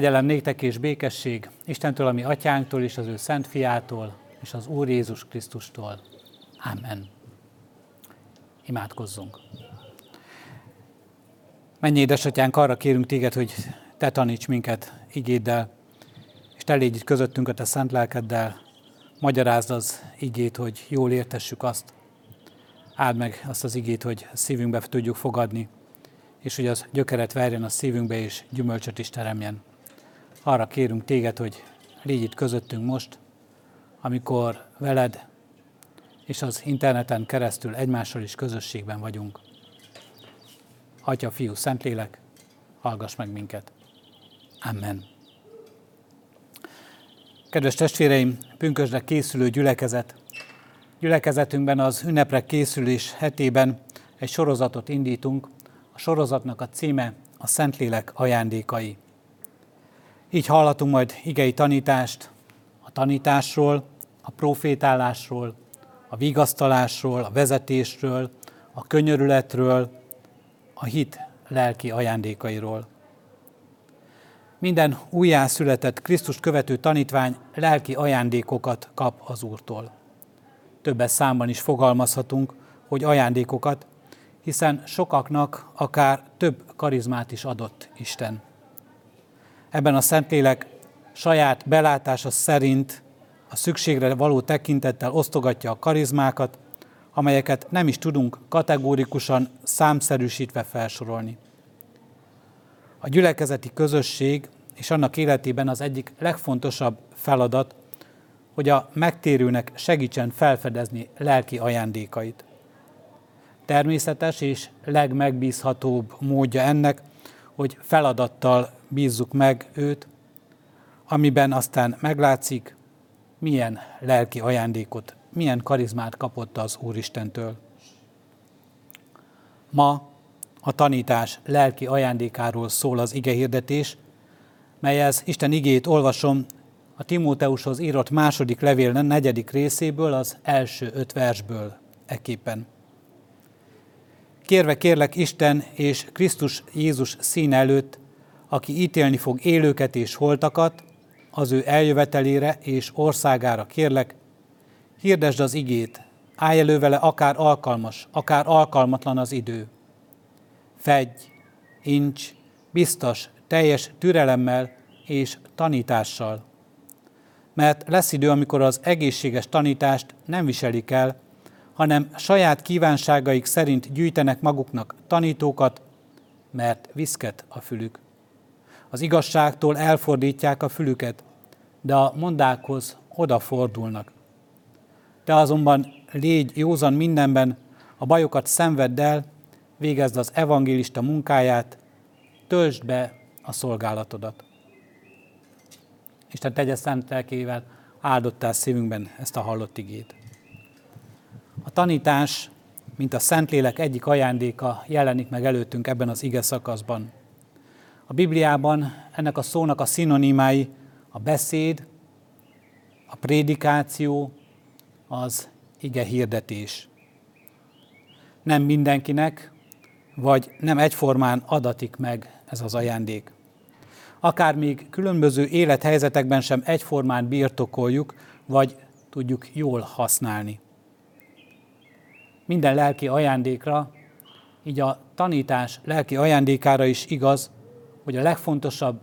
Kegyelem néktek és békesség Istentől, ami atyánktól és az ő szent fiától és az Úr Jézus Krisztustól. Amen. Imádkozzunk. Mennyi édesatyánk, arra kérünk téged, hogy te taníts minket igéddel, és te légy közöttünk a te szent lelkeddel, magyarázd az igét, hogy jól értessük azt. Áld meg azt az igét, hogy szívünkbe tudjuk fogadni, és hogy az gyökeret verjen a szívünkbe, és gyümölcsöt is teremjen. Arra kérünk téged, hogy légy itt közöttünk most, amikor veled és az interneten keresztül egymással is közösségben vagyunk. Atya, Fiú, Szentlélek, hallgass meg minket. Amen. Kedves testvéreim, pünkösdre készülő gyülekezet. Gyülekezetünkben az ünnepre készülés hetében egy sorozatot indítunk. A sorozatnak a címe a Szentlélek ajándékai. Így hallatunk majd igei tanítást a tanításról, a profétálásról, a vigasztalásról, a vezetésről, a könyörületről, a hit lelki ajándékairól. Minden újjászületett Krisztus követő tanítvány lelki ajándékokat kap az Úrtól. Többes számban is fogalmazhatunk, hogy ajándékokat, hiszen sokaknak akár több karizmát is adott Isten. Ebben a Szentlélek saját belátása szerint a szükségre való tekintettel osztogatja a karizmákat, amelyeket nem is tudunk kategórikusan számszerűsítve felsorolni. A gyülekezeti közösség és annak életében az egyik legfontosabb feladat, hogy a megtérőnek segítsen felfedezni lelki ajándékait. Természetes és legmegbízhatóbb módja ennek, hogy feladattal bízzuk meg őt, amiben aztán meglátszik, milyen lelki ajándékot, milyen karizmát kapott az Úristentől. Ma a tanítás lelki ajándékáról szól az ige hirdetés, melyez Isten igét olvasom a Timóteushoz írott második levél negyedik részéből, az első öt versből eképpen. Kérve kérlek Isten és Krisztus Jézus szín előtt, aki ítélni fog élőket és holtakat, az ő eljövetelére és országára kérlek, hirdesd az igét, állj elő vele akár alkalmas, akár alkalmatlan az idő. Fedj, incs, biztos, teljes türelemmel és tanítással. Mert lesz idő, amikor az egészséges tanítást nem viselik el, hanem saját kívánságaik szerint gyűjtenek maguknak tanítókat, mert viszket a fülük. Az igazságtól elfordítják a fülüket, de a mondákhoz odafordulnak. Te azonban légy józan mindenben, a bajokat szenvedd el, végezd az evangélista munkáját, töltsd be a szolgálatodat. Isten tegye szent lelkével áldottál szívünkben ezt a hallott igét. A tanítás, mint a Szentlélek egyik ajándéka jelenik meg előttünk ebben az ige szakaszban. A Bibliában ennek a szónak a szinonimái a beszéd, a prédikáció, az ige hirdetés. Nem mindenkinek, vagy nem egyformán adatik meg ez az ajándék. Akár még különböző élethelyzetekben sem egyformán birtokoljuk, vagy tudjuk jól használni. Minden lelki ajándékra, így a tanítás lelki ajándékára is igaz, hogy a legfontosabb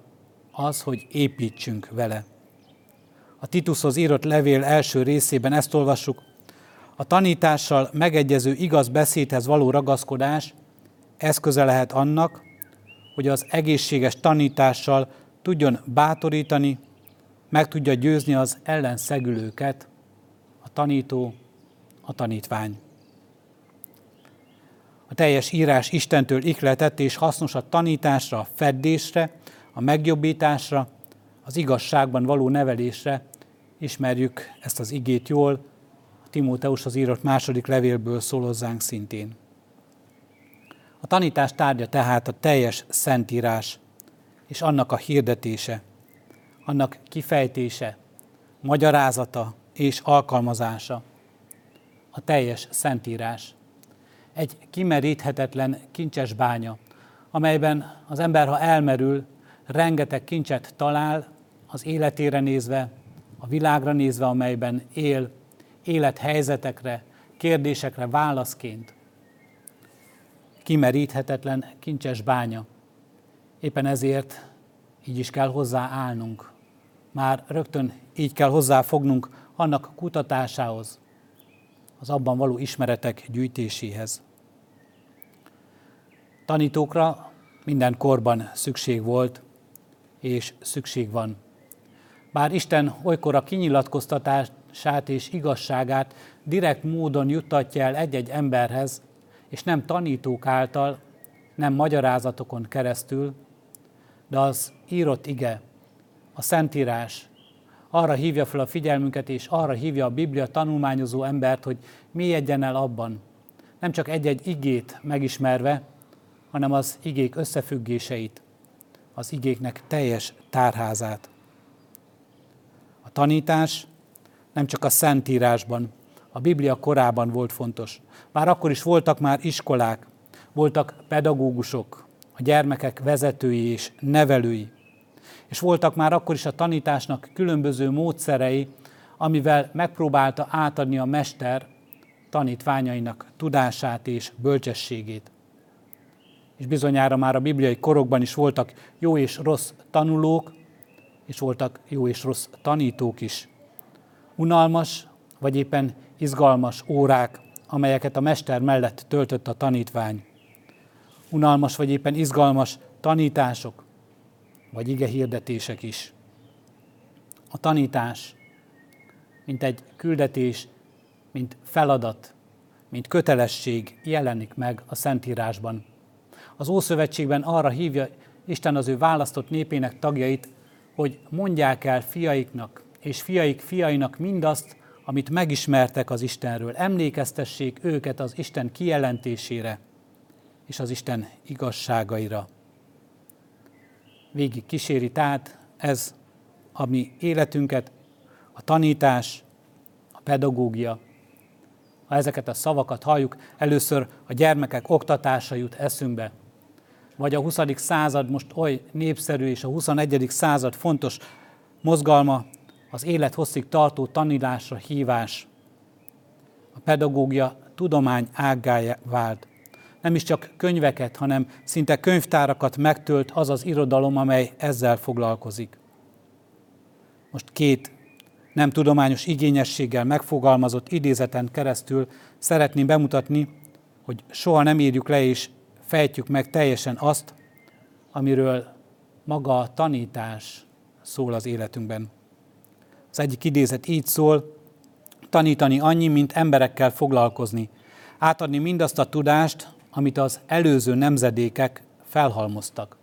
az, hogy építsünk vele. A Titushoz írott levél első részében ezt olvassuk, a tanítással megegyező igaz beszédhez való ragaszkodás eszköze lehet annak, hogy az egészséges tanítással tudjon bátorítani, meg tudja győzni az ellenszegülőket, a tanító, a tanítvány. A teljes írás Istentől ikletett és hasznos a tanításra, a feddésre, a megjobbításra, az igazságban való nevelésre. Ismerjük ezt az igét jól, a Timóteushoz írott második levélből szól hozzánk szintén. A tanítás tárgya tehát a teljes szentírás és annak a hirdetése, annak kifejtése, magyarázata és alkalmazása. A teljes szentírás. Egy kimeríthetetlen kincses bánya, amelyben az ember, ha elmerül, rengeteg kincset talál az életére nézve, a világra nézve, amelyben él, élethelyzetekre, kérdésekre válaszként. Kimeríthetetlen kincses bánya. Éppen ezért így is kell hozzá állnunk. Már rögtön így kell hozzáfognunk annak kutatásához, az abban való ismeretek gyűjtéséhez. Tanítókra minden korban szükség volt, és szükség van. Bár Isten olykor a kinyilatkoztatását és igazságát direkt módon juttatja el egy-egy emberhez, és nem tanítók által, nem magyarázatokon keresztül, de az írott ige, a Szentírás arra hívja fel a figyelmünket, és arra hívja a Biblia tanulmányozó embert, hogy mélyedjen el abban. Nem csak egy-egy igét megismerve, hanem az igék összefüggéseit, az igéknek teljes tárházát. A tanítás nem csak a Szentírásban, a Biblia korában volt fontos. Már akkor is voltak már iskolák, voltak pedagógusok, a gyermekek vezetői és nevelői. És voltak már akkor is a tanításnak különböző módszerei, amivel megpróbálta átadni a mester tanítványainak tudását és bölcsességét. És bizonyára már a bibliai korokban is voltak jó és rossz tanulók, és voltak jó és rossz tanítók is. Unalmas, vagy éppen izgalmas órák, amelyeket a mester mellett töltött a tanítvány. Unalmas, vagy éppen izgalmas tanítások, vagy ige hirdetések is. A tanítás, mint egy küldetés, mint feladat, mint kötelesség jelenik meg a Szentírásban. Az Ószövetségben arra hívja Isten az ő választott népének tagjait, hogy mondják el fiaiknak és fiaik fiainak mindazt, amit megismertek az Istenről. Emlékeztessék őket az Isten kijelentésére és az Isten igazságaira. Végig kíséri tehát ez a mi életünket, a tanítás, a pedagógia. Ha ezeket a szavakat halljuk, először a gyermekek oktatása jut eszünkbe. Vagy a 20. század most oly népszerű, és a 21. század fontos mozgalma, az élet hosszig tartó tanulásra hívás. A pedagógia tudomány ággája vált. Nem is csak könyveket, hanem szinte könyvtárakat megtölt az az irodalom, amely ezzel foglalkozik. Most két nem tudományos igényességgel megfogalmazott idézeten keresztül szeretném bemutatni, hogy soha nem írjuk le és fejtjük meg teljesen azt, amiről maga a tanítás szól az életünkben. Az egyik idézet így szól, tanítani annyi, mint emberekkel foglalkozni, átadni mindazt a tudást, amit az előző nemzedékek felhalmoztak.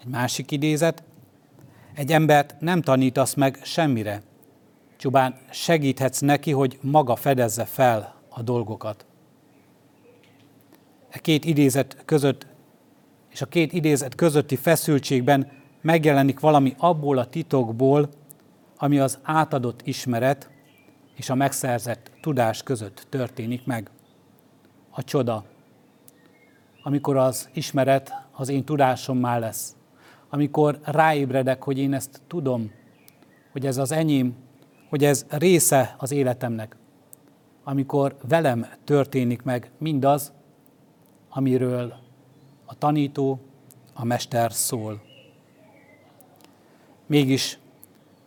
Egy másik idézet, egy embert nem tanítasz meg semmire, csupán segíthetsz neki, hogy maga fedezze fel a dolgokat. E két idézet között és a két idézet közötti feszültségben megjelenik valami abból a titokból, ami az átadott ismeret és a megszerzett tudás között történik meg. A csoda, amikor az ismeret az én tudásommá lesz, amikor ráébredek, hogy én ezt tudom, hogy ez az enyém, hogy ez része az életemnek, amikor velem történik meg mindaz, amiről a tanító, a mester szól. Mégis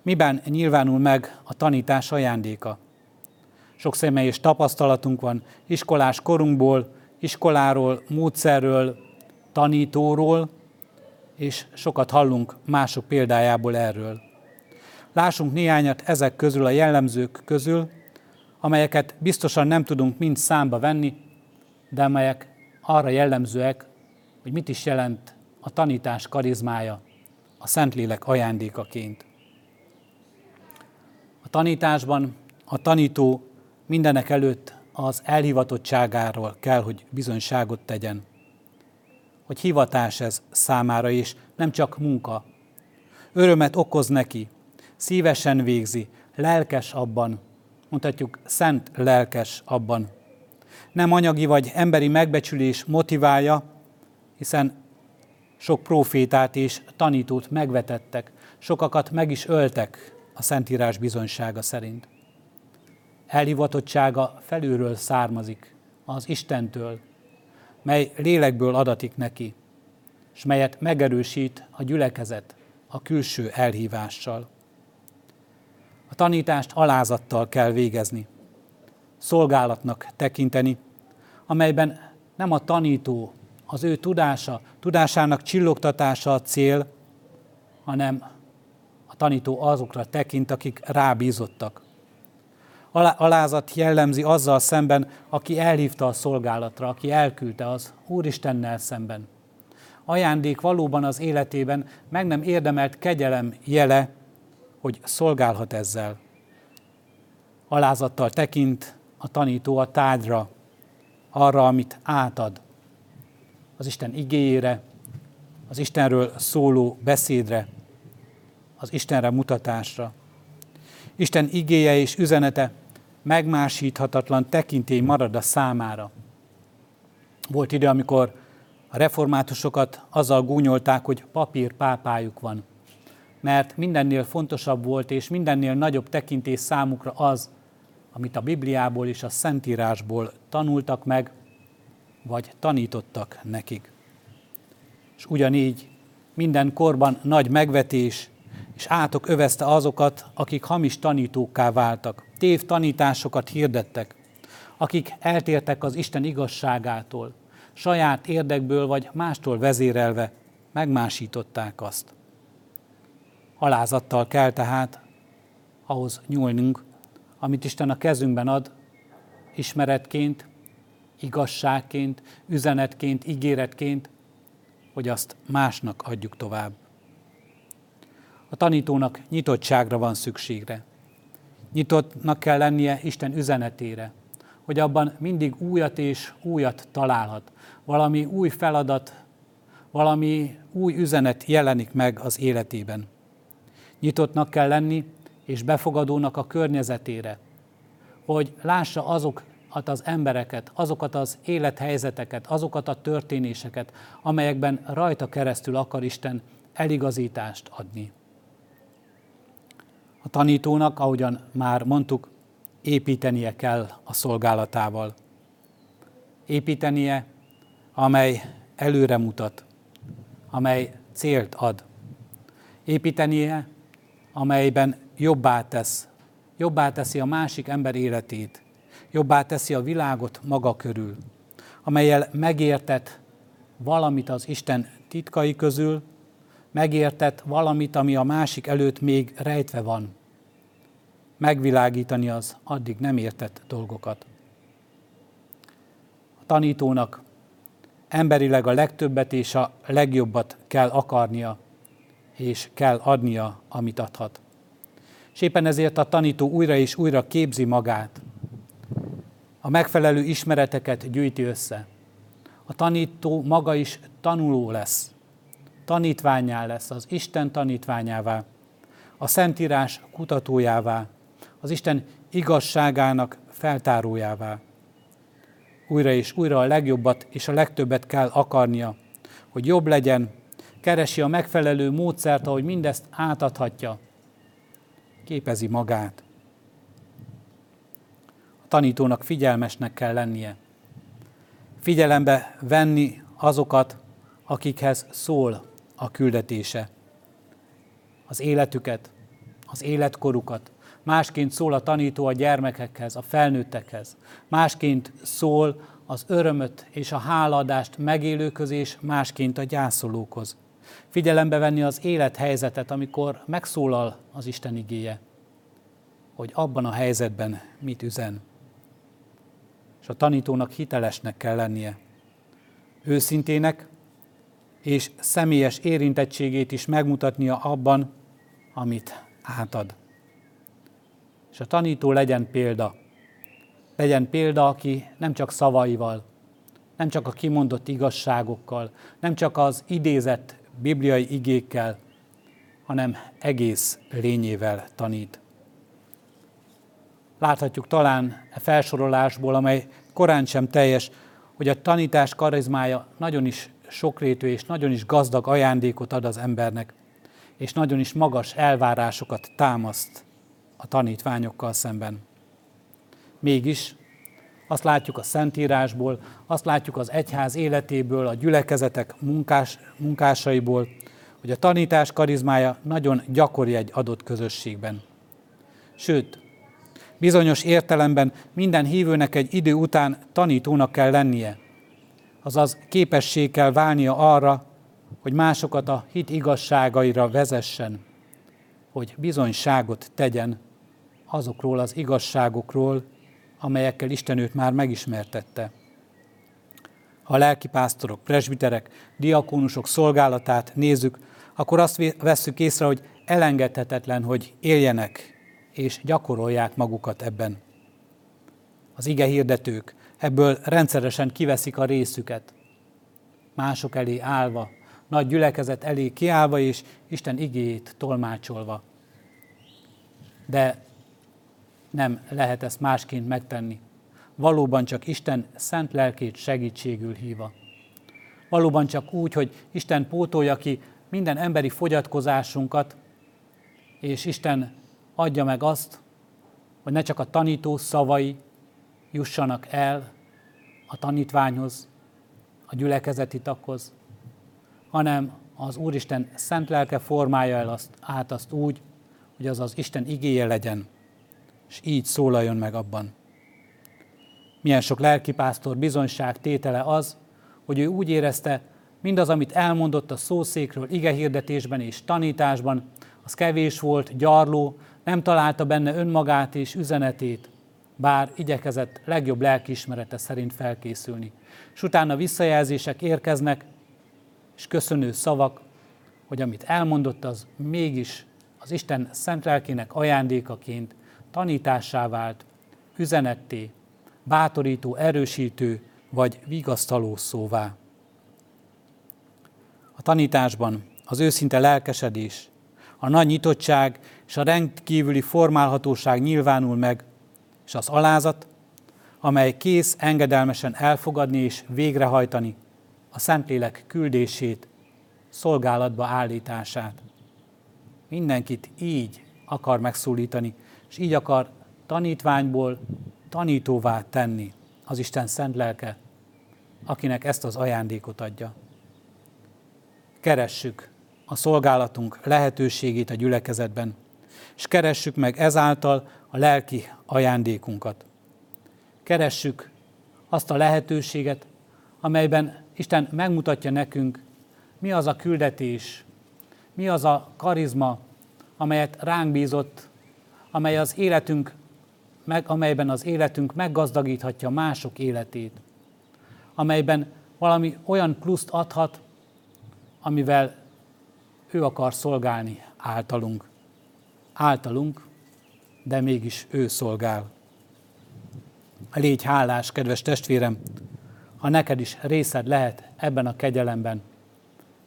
miben nyilvánul meg a tanítás ajándéka? Sok személyes tapasztalatunk van iskolás korunkból, iskoláról, módszerről, tanítóról, és sokat hallunk mások példájából erről. Lássunk néhányat ezek közül a jellemzők közül, amelyeket biztosan nem tudunk mind számba venni, de amelyek arra jellemzőek, hogy mit is jelent a tanítás karizmája a Szentlélek ajándékaként. A tanításban a tanító mindenek előtt az elhivatottságáról kell, hogy bizonyságot tegyen. Hogy hivatás ez számára is, nem csak munka. Örömet okoz neki, szívesen végzi, lelkes abban, mondhatjuk szent lelkes abban. Nem anyagi vagy emberi megbecsülés motiválja, hiszen sok profétát és tanítót megvetettek, sokakat meg is öltek a Szentírás bizonysága szerint. Elhivatottsága felülről származik, az Istentől, mely lélekből adatik neki, és melyet megerősít a gyülekezet a külső elhívással. A tanítást alázattal kell végezni, szolgálatnak tekinteni, amelyben nem a tanító, az ő tudása, tudásának csillogtatása a cél, hanem a tanító azokra tekint, akik rábízottak. Alázat jellemzi azzal szemben, aki elhívta a szolgálatra, aki elküldte az Úristennel szemben. Ajándék valóban az életében meg nem érdemelt kegyelem jele, hogy szolgálhat ezzel. Alázattal tekint a tanító a tárgyra, arra, amit átad. Az Isten igéjére, az Istenről szóló beszédre, az Istenre mutatásra. Isten igéje és üzenete megmásíthatatlan tekintély marad a számára. Volt idő, amikor a reformátusokat azzal gúnyolták, hogy papír pápájuk van, mert mindennél fontosabb volt, és mindennél nagyobb tekintély számukra az, amit a Bibliából és a Szentírásból tanultak meg, vagy tanítottak nekik. És ugyanígy minden korban nagy megvetés és átok övezte azokat, akik hamis tanítókká váltak, tév tanításokat hirdettek, akik eltértek az Isten igazságától, saját érdekből vagy mástól vezérelve megmásították azt. Alázattal kell tehát ahhoz nyúlnunk, amit Isten a kezünkben ad, ismeretként, igazságként, üzenetként, ígéretként, hogy azt másnak adjuk tovább. A tanítónak nyitottságra van szükségre. Nyitottnak kell lennie Isten üzenetére, hogy abban mindig újat és újat találhat. Valami új feladat, valami új üzenet jelenik meg az életében. Nyitottnak kell lenni, és befogadónak a környezetére, hogy lássa azokat az embereket, azokat az élethelyzeteket, azokat a történéseket, amelyekben rajta keresztül akar Isten eligazítást adni. A tanítónak, ahogyan már mondtuk, építenie kell a szolgálatával. Építenie, amely előre mutat, amely célt ad. Építenie, amelyben jobbá tesz, jobbá teszi a másik ember életét, jobbá teszi a világot maga körül, amelyel megértett valamit az Isten titkai közül, megértett valamit, ami a másik előtt még rejtve van. Megvilágítani az addig nem értett dolgokat. A tanítónak emberileg a legtöbbet és a legjobbat kell akarnia, és kell adnia, amit adhat. És éppen ezért a tanító újra és újra képzi magát. A megfelelő ismereteket gyűjti össze. A tanító maga is tanuló lesz tanítványá lesz, az Isten tanítványává, a Szentírás kutatójává, az Isten igazságának feltárójává. Újra és újra a legjobbat és a legtöbbet kell akarnia, hogy jobb legyen, keresi a megfelelő módszert, ahogy mindezt átadhatja, képezi magát. A tanítónak figyelmesnek kell lennie. Figyelembe venni azokat, akikhez szól a küldetése. Az életüket, az életkorukat. Másként szól a tanító a gyermekekhez, a felnőttekhez. Másként szól az örömöt és a háladást megélőköz, és másként a gyászolókhoz. Figyelembe venni az élethelyzetet, amikor megszólal az Isten igéje, hogy abban a helyzetben mit üzen. És a tanítónak hitelesnek kell lennie. Őszintének, és személyes érintettségét is megmutatnia abban, amit átad. És a tanító legyen példa. Legyen példa, aki nem csak szavaival, nem csak a kimondott igazságokkal, nem csak az idézett bibliai igékkel, hanem egész lényével tanít. Láthatjuk talán a felsorolásból, amely korán sem teljes, hogy a tanítás karizmája nagyon is sokrétű és nagyon is gazdag ajándékot ad az embernek, és nagyon is magas elvárásokat támaszt a tanítványokkal szemben. Mégis azt látjuk a Szentírásból, azt látjuk az egyház életéből, a gyülekezetek munkás, munkásaiból, hogy a tanítás karizmája nagyon gyakori egy adott közösségben. Sőt, bizonyos értelemben minden hívőnek egy idő után tanítónak kell lennie. Azaz képesség kell válnia arra, hogy másokat a hit igazságaira vezessen, hogy bizonyságot tegyen azokról az igazságokról, amelyekkel Isten őt már megismertette. Ha a lelkipásztorok, presbiterek, diakónusok szolgálatát nézzük, akkor azt vesszük észre, hogy elengedhetetlen, hogy éljenek és gyakorolják magukat ebben. Az ige hirdetők ebből rendszeresen kiveszik a részüket. Mások elé állva, nagy gyülekezet elé kiállva és Isten igéjét tolmácsolva. De nem lehet ezt másként megtenni. Valóban csak Isten szent lelkét segítségül híva. Valóban csak úgy, hogy Isten pótolja ki minden emberi fogyatkozásunkat, és Isten adja meg azt, hogy ne csak a tanító szavai jussanak el a tanítványhoz, a gyülekezeti takhoz, hanem az Úristen szent lelke formálja el azt, át azt úgy, hogy az az Isten igéje legyen, és így szólaljon meg abban. Milyen sok lelkipásztor bizonyság tétele az, hogy ő úgy érezte, mindaz, amit elmondott a szószékről, igehirdetésben és tanításban, az kevés volt, gyarló, nem találta benne önmagát és üzenetét, bár igyekezett legjobb lelkiismerete szerint felkészülni. És utána visszajelzések érkeznek, és köszönő szavak, hogy amit elmondott, az mégis az Isten szent lelkének ajándékaként tanítássá vált, üzenetté, bátorító, erősítő vagy vigasztaló szóvá. A tanításban az őszinte lelkesedés, a nagy nyitottság és a rendkívüli formálhatóság nyilvánul meg, és az alázat, amely kész engedelmesen elfogadni és végrehajtani a Szentlélek küldését, szolgálatba állítását. Mindenkit így akar megszólítani, és így akar tanítványból tanítóvá tenni az Isten szent lelke, akinek ezt az ajándékot adja. Keressük a szolgálatunk lehetőségét a gyülekezetben, és keressük meg ezáltal a lelki ajándékunkat. Keressük azt a lehetőséget, amelyben Isten megmutatja nekünk, mi az a küldetés, mi az a karizma, amelyet ránk bízott, amely az életünk, meg, amelyben az életünk meggazdagíthatja mások életét, amelyben valami olyan pluszt adhat, amivel ő akar szolgálni általunk. Általunk, de mégis ő szolgál. Légy hálás, kedves testvérem, ha neked is részed lehet ebben a kegyelemben,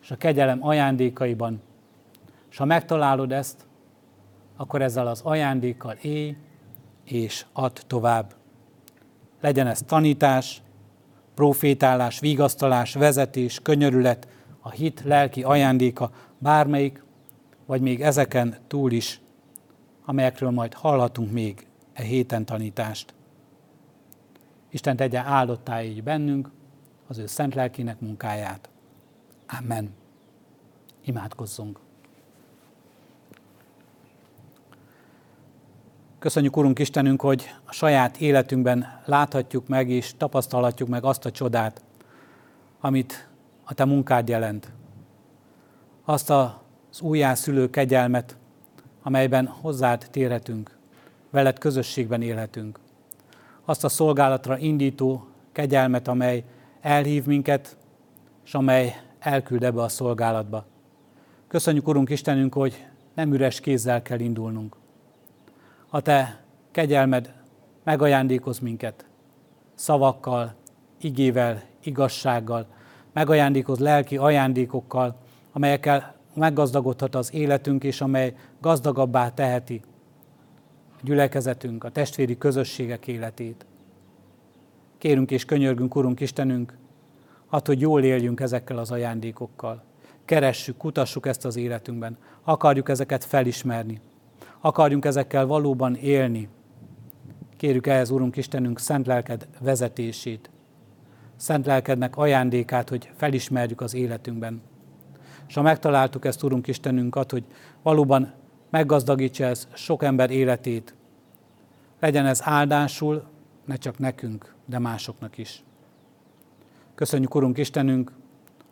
és a kegyelem ajándékaiban, és ha megtalálod ezt, akkor ezzel az ajándékkal élj, és add tovább. Legyen ez tanítás, profétálás, vigasztalás, vezetés, könyörület, a hit lelki ajándéka, bármelyik, vagy még ezeken túl is, amelyekről majd hallhatunk még e héten tanítást. Isten tegye áldottá így bennünk az ő szent lelkének munkáját. Amen. Imádkozzunk. Köszönjük, Urunk Istenünk, hogy a saját életünkben láthatjuk meg és tapasztalhatjuk meg azt a csodát, amit a Te munkád jelent. Azt az újjászülő kegyelmet, amelyben hozzád térhetünk, veled közösségben élhetünk. Azt a szolgálatra indító kegyelmet, amely elhív minket, és amely elküld ebbe a szolgálatba. Köszönjük, Urunk Istenünk, hogy nem üres kézzel kell indulnunk. A Te kegyelmed megajándékoz minket szavakkal, igével, igazsággal, megajándékoz lelki ajándékokkal, amelyekkel meggazdagodhat az életünk, és amely gazdagabbá teheti a gyülekezetünk, a testvéri közösségek életét. Kérünk és könyörgünk, Urunk Istenünk, hát, hogy jól éljünk ezekkel az ajándékokkal. Keressük, kutassuk ezt az életünkben. Akarjuk ezeket felismerni. Akarjunk ezekkel valóban élni. Kérjük ehhez, Urunk Istenünk, szent lelked vezetését. Szent lelkednek ajándékát, hogy felismerjük az életünkben. És ha megtaláltuk ezt, Urunk Istenünk, hogy valóban meggazdagítsa ez sok ember életét, legyen ez áldásul, ne csak nekünk, de másoknak is. Köszönjük, Urunk Istenünk,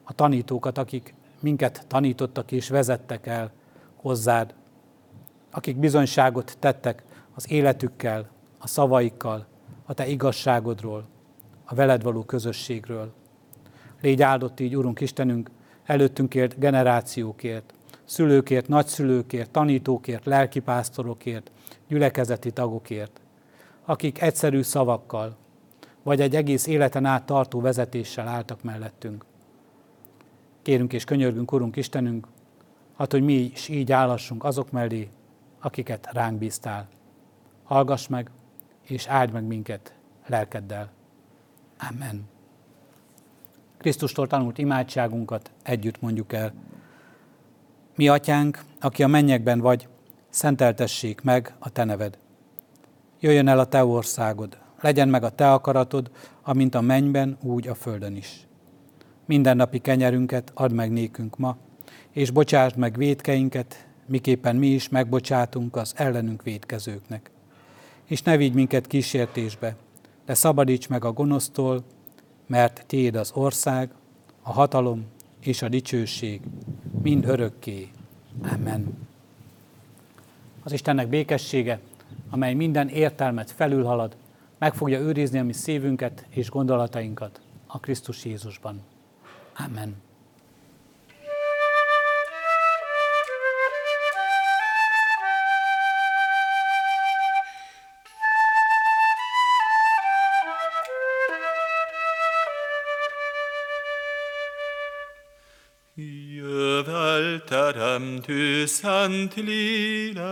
a tanítókat, akik minket tanítottak és vezettek el hozzád, akik bizonyságot tettek az életükkel, a szavaikkal, a Te igazságodról, a veled való közösségről. Légy áldott így, Urunk Istenünk, előttünkért generációkért, szülőkért, nagyszülőkért, tanítókért, lelkipásztorokért, gyülekezeti tagokért, akik egyszerű szavakkal, vagy egy egész életen át tartó vezetéssel álltak mellettünk. Kérünk és könyörgünk, Urunk Istenünk, hát, hogy mi is így állassunk azok mellé, akiket ránk bíztál. Hallgass meg, és áld meg minket lelkeddel. Amen. Krisztustól tanult imádságunkat együtt mondjuk el. Mi, atyánk, aki a mennyekben vagy, szenteltessék meg a te neved. Jöjjön el a te országod, legyen meg a te akaratod, amint a mennyben, úgy a földön is. Minden napi kenyerünket add meg nékünk ma, és bocsásd meg védkeinket, miképpen mi is megbocsátunk az ellenünk védkezőknek. És ne vigy minket kísértésbe, de szabadíts meg a gonosztól, mert Tiéd az ország, a hatalom és a dicsőség mind örökké. Amen. Az Istennek békessége, amely minden értelmet felülhalad, meg fogja őrizni a mi szívünket és gondolatainkat a Krisztus Jézusban. Amen. Teremtő szent lélek,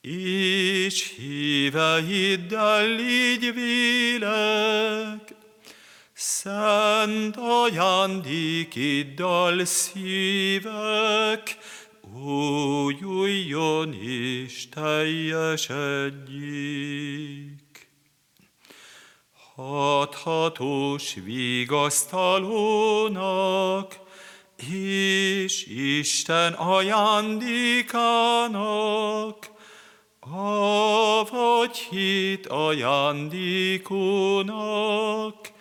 és híveiddel légy vélek, szent ajándékiddal szívek, újuljon és teljesedjék. Hathatós vigasztalónak, és Isten ajándékának, avagy hit ajándékónak,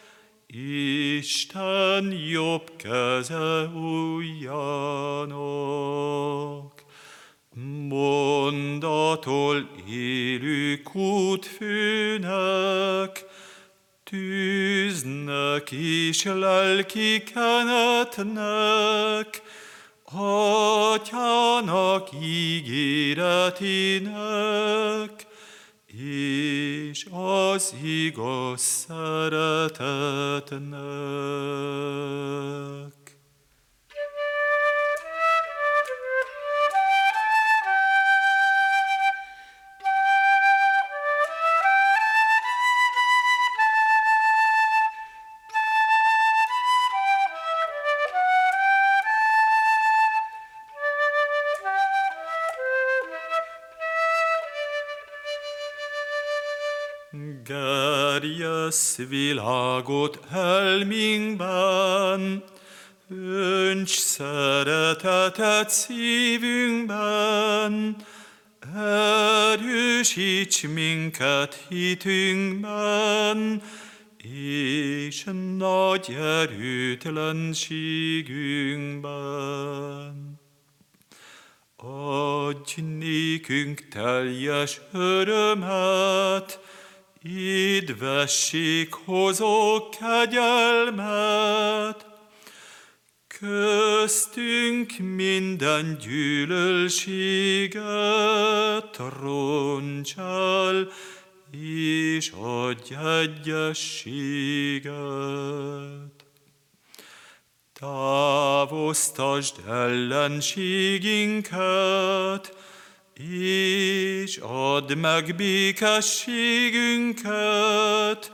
Isten jobb keze ujjának. Mondatól élő kútfőnek, tűznek és lelki kenetnek, Atyának ígéretének, és az igaz szeretetnek. Gerjesz világot helminkben, Önts szeretetet szívünkben, Erősíts minket hitünkben, és nagy erőtlenségünkben. Adj nékünk teljes örömet, Édvesség hozó kegyelmet, köztünk minden gyűlölséget roncsál, és adj egyességet. Távoztasd ellenségünket, és add meg békességünket,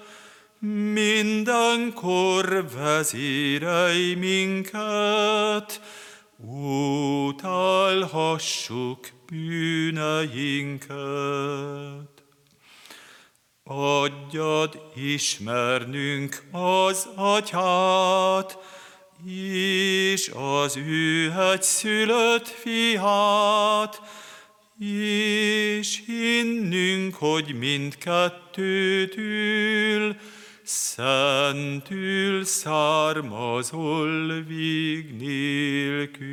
mindenkor vezérelj minket, utálhassuk bűneinket. Adjad ismernünk az atyát, és az ő egyszülött fiát, és hinnünk, hogy mindkettőtől szentül származol vég nélkül.